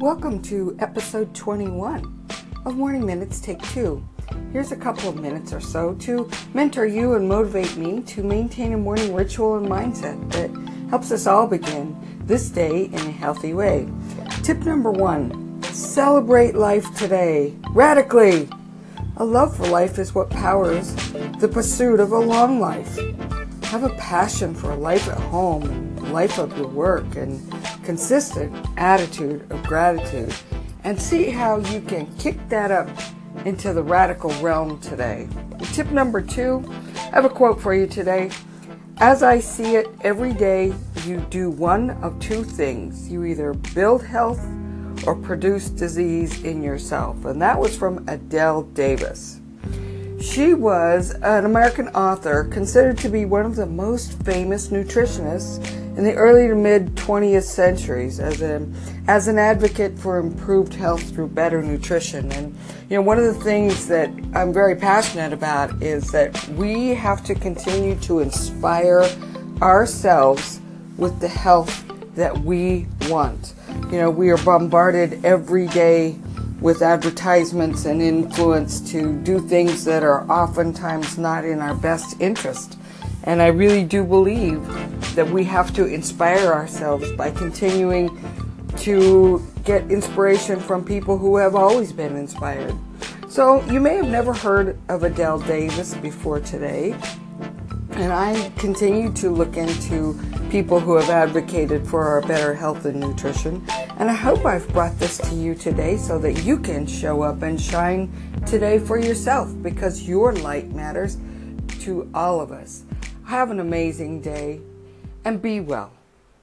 Welcome to episode 21 of Morning Minutes Take Two. Here's a couple of minutes or so to mentor you and motivate me to maintain a morning ritual and mindset that helps us all begin this day in a healthy way. Tip number one celebrate life today radically. A love for life is what powers the pursuit of a long life. Have a passion for life at home, life of your work, and consistent attitude of gratitude. And see how you can kick that up into the radical realm today. Tip number two I have a quote for you today. As I see it, every day you do one of two things. You either build health or produce disease in yourself. And that was from Adelle Davis. She was an American author considered to be one of the most famous nutritionists in the early to mid 20th centuries as a as an advocate for improved health through better nutrition and you know one of the things that I'm very passionate about is that we have to continue to inspire ourselves with the health that we want you know we are bombarded every day with advertisements and influence to do things that are oftentimes not in our best interest. And I really do believe that we have to inspire ourselves by continuing to get inspiration from people who have always been inspired. So, you may have never heard of Adelle Davis before today, and I continue to look into people who have advocated for our better health and nutrition. And I hope I've brought this to you today so that you can show up and shine today for yourself because your light matters to all of us. Have an amazing day and be well.